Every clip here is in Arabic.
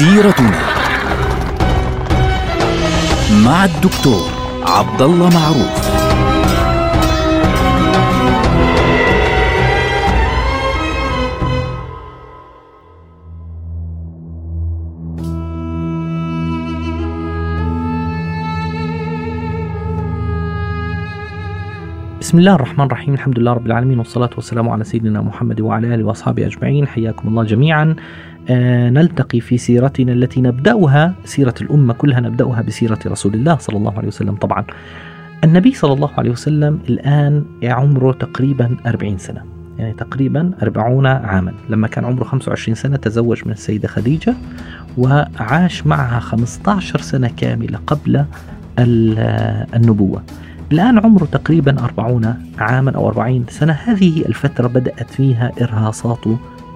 سيرتنا مع الدكتور عبد الله معروف. بسم الله الرحمن الرحيم. الحمد لله رب العالمين والصلاة والسلام على سيدنا محمد وعلى آله وأصحابه أجمعين. حياكم الله جميعا. نلتقي في سيرتنا التي نبدأها سيرة الأمة كلها نبدأها بسيرة رسول الله صلى الله عليه وسلم. طبعا النبي صلى الله عليه وسلم الآن عمره تقريبا 40 سنة يعني تقريبا 40 عاما. لما كان عمره 25 سنة تزوج من السيدة خديجة وعاش معها 15 سنة كاملة قبل النبوة. الآن عمره تقريبا أربعون عاما أو أربعين سنة. هذه الفترة بدأت فيها إرهاصات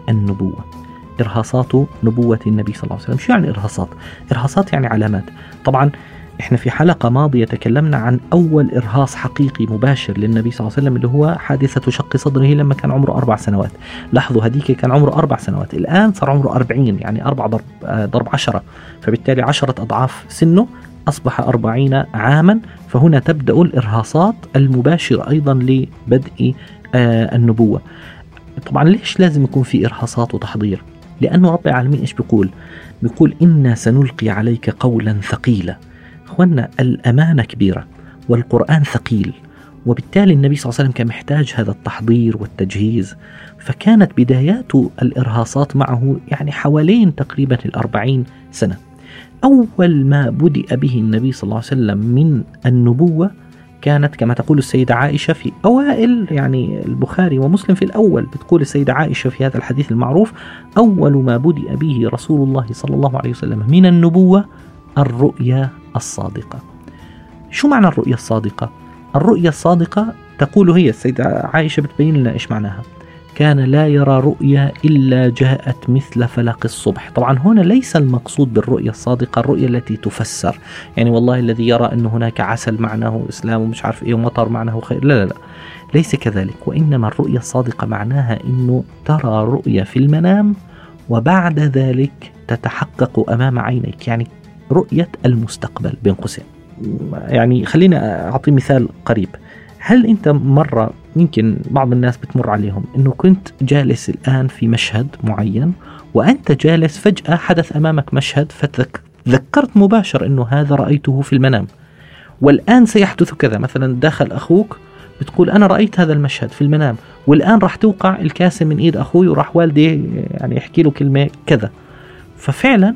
النبوة. إرهاصات نبوة النبي صلى الله عليه وسلم. شو يعني إرهاصات؟ إرهاصات يعني علامات. طبعا إحنا في حلقة ماضية تكلمنا عن أول إرهاص حقيقي مباشر للنبي صلى الله عليه وسلم اللي هو حادثة شق صدره لما كان عمره أربع سنوات. لاحظوا هذيك كان عمره أربع سنوات الآن صار عمره أربعين يعني أربع ضرب, ضرب عشرة. فبالتالي عشرة أضعاف سنه أصبح أربعين عاما. فهنا تبدأ الإرهاصات المباشرة أيضا لبدء آه النبوة. طبعا ليش لازم يكون في إرهاصات وتحضير؟ لأنه رب العالمين إيش بيقول؟ بيقول إنا سنلقي عليك قولا ثقيلا. أخوانا الأمانة كبيرة والقرآن ثقيل وبالتالي النبي صلى الله عليه وسلم كان محتاج هذا التحضير والتجهيز. فكانت بدايات الإرهاصات معه يعني حوالين تقريبا الأربعين سنة. أول ما بدأ به النبي صلى الله عليه وسلم من النبوة كانت كما تقول السيدة عائشة في أوائل يعني البخاري ومسلم في الأول بتقول السيدة عائشة في هذا الحديث المعروف أول ما بدأ به رسول الله صلى الله عليه وسلم من النبوة الرؤيا الصادقة شو معنى الرؤيا الصادقة؟ الرؤيا الصادقة تقول هي السيدة عائشة بتبين لنا إيش معناها كان لا يرى رؤيا إلا جاءت مثل فلق الصبح. طبعا هنا ليس المقصود بالرؤيا الصادقة الرؤيا التي تفسر. يعني والله الذي يرى أن هناك عسل معناه إسلام ومش عارف إيه ومطر معناه خير لا لا لا. ليس كذلك وإنما الرؤيا الصادقة معناها أنه ترى رؤيا في المنام وبعد ذلك تتحقق أمام عينيك. يعني رؤية المستقبل بين قوسين. يعني خلينا أعطي مثال قريب. هل أنت مرة يمكن بعض الناس بتمر عليهم أنه كنت جالس الآن في مشهد معين وأنت جالس فجأة حدث أمامك مشهد فتذكرت مباشر أنه هذا رأيته في المنام. والآن سيحدث كذا. مثلا دخل أخوك بتقول أنا رأيت هذا المشهد في المنام والآن راح توقع الكاسة من إيد أخوي وراح والدي يعني يحكي له كلمة كذا. ففعلا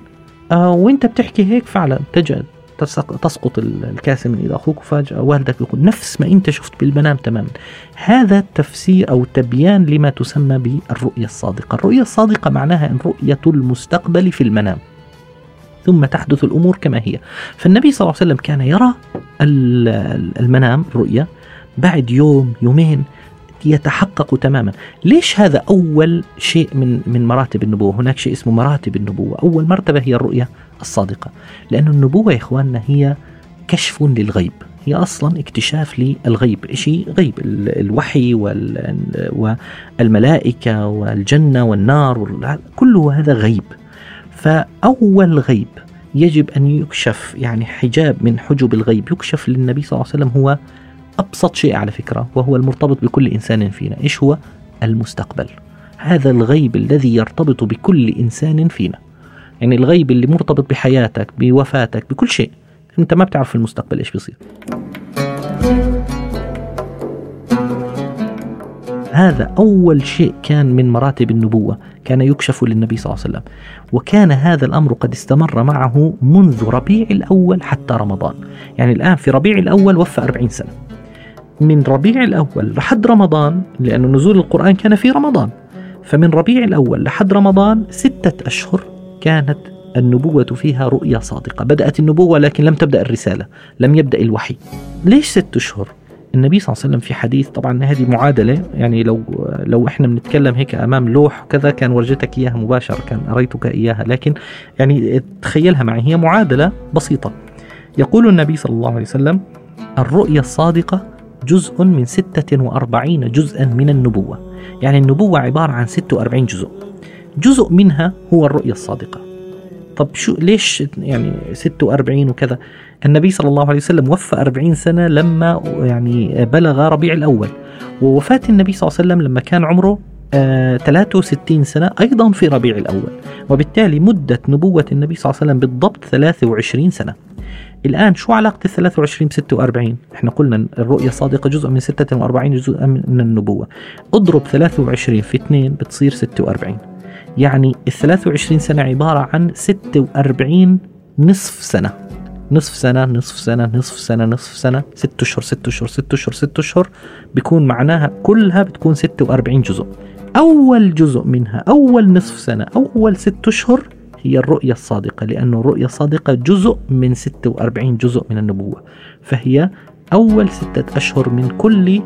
آه وأنت بتحكي هيك فعلا تجد تسقط الكاسة من إيد أخوك وفجأة والدك يقول نفس ما أنت شفت بالمنام تماما. هذا تفسير أو تبيان لما تسمى بالرؤية الصادقة. الرؤية الصادقة معناها رؤية المستقبل في المنام. ثم تحدث الأمور كما هي. فالنبي صلى الله عليه وسلم كان يرى المنام الرؤية بعد يوم يومين يتحقق تماما. ليش هذا أول شيء من من مراتب النبوة؟ هناك شيء اسمه مراتب النبوة. أول مرتبة هي الرؤية الصادقة. لأن النبوة يا إخواننا هي كشف للغيب. هي أصلا اكتشاف للغيب. شيء غيب. الوحي والملائكة والجنة والنار كله هذا غيب. فأول غيب يجب أن يكشف يعني حجاب من حجب الغيب. يكشف للنبي صلى الله عليه وسلم هو أبسط شيء على فكرة وهو المرتبط بكل إنسان فينا. إيش هو؟ المستقبل. هذا الغيب الذي يرتبط بكل إنسان فينا. يعني الغيب اللي مرتبط بحياتك بوفاتك بكل شيء. أنت ما بتعرف في المستقبل إيش بيصير. هذا أول شيء كان من مراتب النبوة كان يكشف للنبي صلى الله عليه وسلم. وكان هذا الأمر قد استمر معه منذ ربيع الأول حتى رمضان. يعني الآن في ربيع الأول وفى 40 سنة. من ربيع الأول لحد رمضان لأن نزول القرآن كان في رمضان. فمن ربيع الأول لحد رمضان ستة أشهر كانت النبوة فيها رؤيا صادقة. بدأت النبوة لكن لم تبدأ الرسالة لم يبدأ الوحي. ليش ست أشهر؟ النبي صلى الله عليه وسلم في حديث طبعا هذه معادلة يعني لو لو إحنا بنتكلم هيك أمام لوح كذا كان ورجتك إياها مباشرة كان أريتك إياها لكن يعني تخيلها معي هي معادلة بسيطة. يقول النبي صلى الله عليه وسلم الرؤيا الصادقة جزء من 46 جزءا من النبوة. يعني النبوة عبارة عن 46 جزء. جزء منها هو الرؤية الصادقة. طب شو ليش يعني 46 وكذا؟ النبي صلى الله عليه وسلم وفى 40 سنة لما يعني بلغ ربيع الأول. ووفاة النبي صلى الله عليه وسلم لما كان عمره آه 63 سنة أيضا في ربيع الأول. وبالتالي مدة نبوة النبي صلى الله عليه وسلم بالضبط 23 سنة. الآن شو علاقة ال 23 ب 46 إحنا قلنا الرؤية الصادقة جزء من 46 جزء من النبوة. اضرب 23 في 2 بتصير 46 يعني ال 23 سنة عبارة عن 46 نصف سنة. نصف سنة نصف سنة نصف سنة نصف سنة. ست أشهر ست أشهر ست أشهر ست أشهر. بيكون معناها كلها بتكون 46 جزء. أول جزء منها أول نصف سنة أول ست أشهر هي الرؤية الصادقة لأن الرؤية الصادقة جزء من 46 جزء من النبوة فهي أول ستة أشهر من كل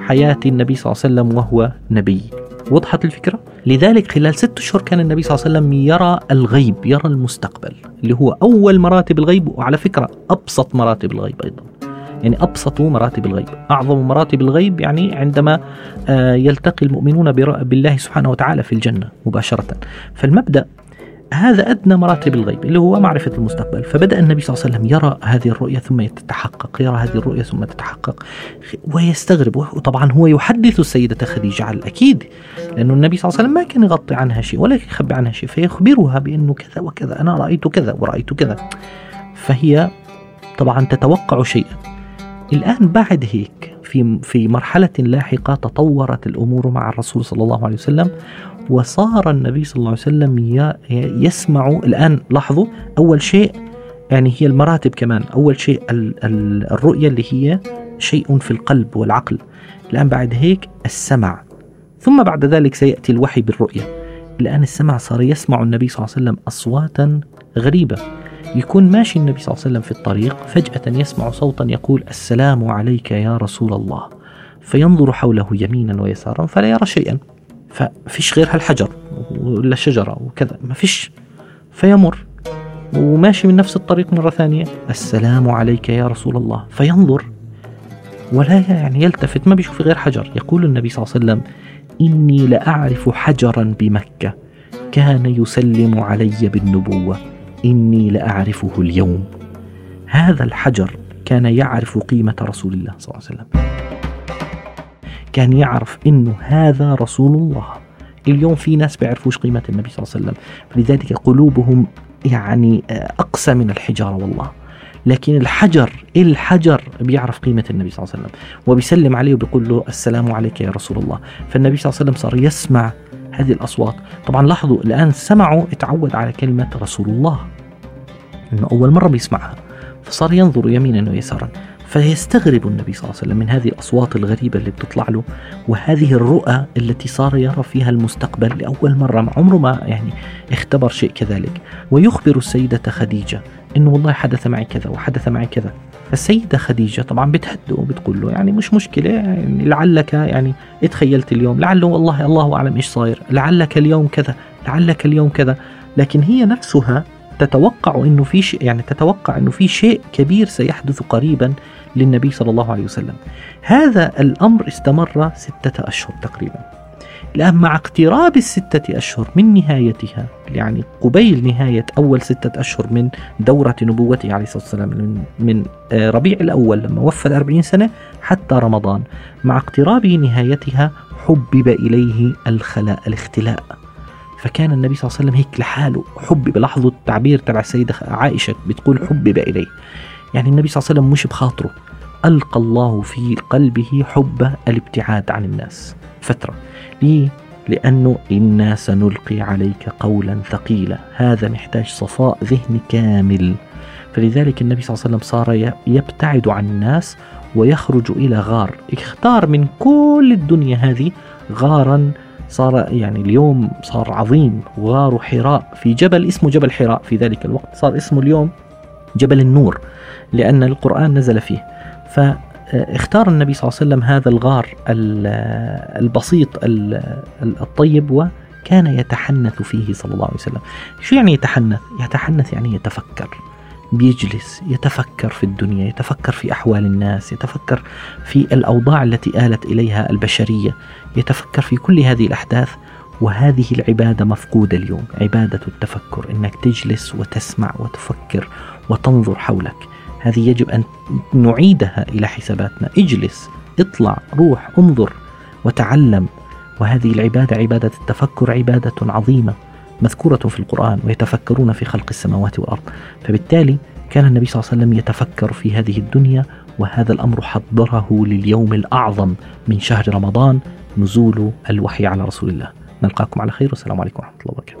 حياة النبي صلى الله عليه وسلم وهو نبي. وضحت الفكرة؟ لذلك خلال ست أشهر كان النبي صلى الله عليه وسلم يرى الغيب يرى المستقبل اللي هو أول مراتب الغيب وعلى فكرة أبسط مراتب الغيب أيضا. يعني أبسط مراتب الغيب أعظم مراتب الغيب يعني عندما آه، يلتقي المؤمنون بالله سبحانه وتعالى في الجنة مباشرة. فالمبدأ هذا أدنى مراتب الغيب اللي هو معرفة المستقبل. فبدأ النبي صلى الله عليه وسلم يرى هذه الرؤية ثم تتحقق يرى هذه الرؤية ثم تتحقق ويستغرب وطبعا هو يحدث السيدة خديجة على الأكيد لأنه النبي صلى الله عليه وسلم ما كان يغطي عنها شيء ولا يخبي عنها شيء فيخبرها بأنه كذا وكذا أنا رأيت كذا ورأيت كذا. فهي طبعا تتوقع شيئا. الآن بعد هيك في في مرحلة لاحقة تطورت الأمور مع الرسول صلى الله عليه وسلم وصار النبي صلى الله عليه وسلم يسمع الآن لاحظوا أول شيء يعني هي المراتب كمان أول شيء الرؤية اللي هي شيء في القلب والعقل. الآن بعد هيك السمع. ثم بعد ذلك سيأتي الوحي بالرؤية. الآن السمع صار يسمع النبي صلى الله عليه وسلم أصواتا غريبة. يكون ماشي النبي صلى الله عليه وسلم في الطريق فجأة يسمع صوتا يقول السلام عليك يا رسول الله. فينظر حوله يمينا ويسارا فلا يرى شيئا. ففيش غير هالحجر ولا شجرة وكذا. ما فيش فيمر وماشي من نفس الطريق مرة ثانية السلام عليك يا رسول الله. فينظر ولا يعني يلتفت ما بيشوف غير حجر. يقول النبي صلى الله عليه وسلم إني لأعرف حجرا بمكة كان يسلم علي بالنبوة. إني لأعرفه اليوم. هذا الحجر كان يعرف قيمة رسول الله صلى الله عليه وسلم. كان يعرف انه هذا رسول الله. اليوم في ناس بيعرفوش قيمة النبي صلى الله عليه وسلم. فلذلك قلوبهم يعني آه، أقسى من الحجارة والله. لكن الحجر الحجر؟ بيعرف قيمة النبي صلى الله عليه وسلم. وبيسلم عليه وبيقول له السلام عليك يا رسول الله. فالنبي صلى الله عليه وسلم صار يسمع هذه الأصوات. طبعا لاحظوا الآن سمعوا اتعود على كلمة رسول الله. إنه أول مرة بيسمعها. فصار ينظر يمينا ويسارا. فيستغرب النبي صلى الله عليه وسلم من هذه الأصوات الغريبة اللي بتطلع له وهذه الرؤى التي صار يرى فيها المستقبل لأول مرة. عمره ما يعني اختبر شيء كذلك. ويخبر السيدة خديجة إنه والله حدث معي كذا وحدث معي كذا فالسيدة خديجة طبعا بتهدئه وبتقول له يعني مش مشكلة يعني لعلك يعني اتخيلت اليوم لعله والله الله أعلم إيش صاير لعلك اليوم كذا لعلك اليوم كذا لكن هي نفسها تتوقع إنه في شيء يعني تتوقع إنه في شيء كبير سيحدث قريبا للنبي صلى الله عليه وسلم. هذا الأمر استمر ستة أشهر تقريبا. الان مع اقتراب الستة أشهر من نهايتها يعني قبيل نهاية أول ستة أشهر من دورة نبوته عليه الصلاة والسلام من, آه، ربيع الأول لما وفى الأربعين سنة حتى رمضان. مع اقتراب نهايتها حبب إليه الخلاء الاختلاء. فكان النبي صلى الله عليه وسلم هيك لحاله حبب. لاحظوا التعبير تبع السيدة عائشة بتقول حبب إليه. يعني النبي صلى الله عليه وسلم مش بخاطره. ألقى الله في قلبه حب الابتعاد عن الناس. فترة. ليه؟ لأنه إنا سنلقي عليك قولا ثقيلا. هذا محتاج صفاء ذهني كامل. فلذلك النبي صلى الله عليه وسلم صار يبتعد عن الناس ويخرج إلى غار. اختار من كل الدنيا هذه غارا صار يعني اليوم صار عظيم. غار حراء. في جبل اسمه جبل حراء في ذلك الوقت. صار اسمه اليوم جبل النور. لأن القرآن نزل فيه. فاختار النبي صلى الله عليه وسلم هذا الغار البسيط الطيب وكان يتحنث فيه صلى الله عليه وسلم. شو يعني يتحنث؟ يتحنث يعني يتفكر بيجلس يتفكر في الدنيا يتفكر في أحوال الناس يتفكر في الأوضاع التي آلت إليها البشرية يتفكر في كل هذه الأحداث. وهذه العبادة مفقودة اليوم عبادة التفكر إنك تجلس وتسمع وتفكر وتنظر حولك. هذه يجب أن نعيدها إلى حساباتنا. اجلس اطلع روح انظر وتعلم. وهذه العبادة عبادة التفكر عبادة عظيمة مذكورة في القرآن ويتفكرون في خلق السماوات والأرض. فبالتالي كان النبي صلى الله عليه وسلم يتفكر في هذه الدنيا وهذا الأمر حضره لليوم الأعظم من شهر رمضان نزول الوحي على رسول الله. نلقاكم على خير والسلام عليكم ورحمة الله وبركاته.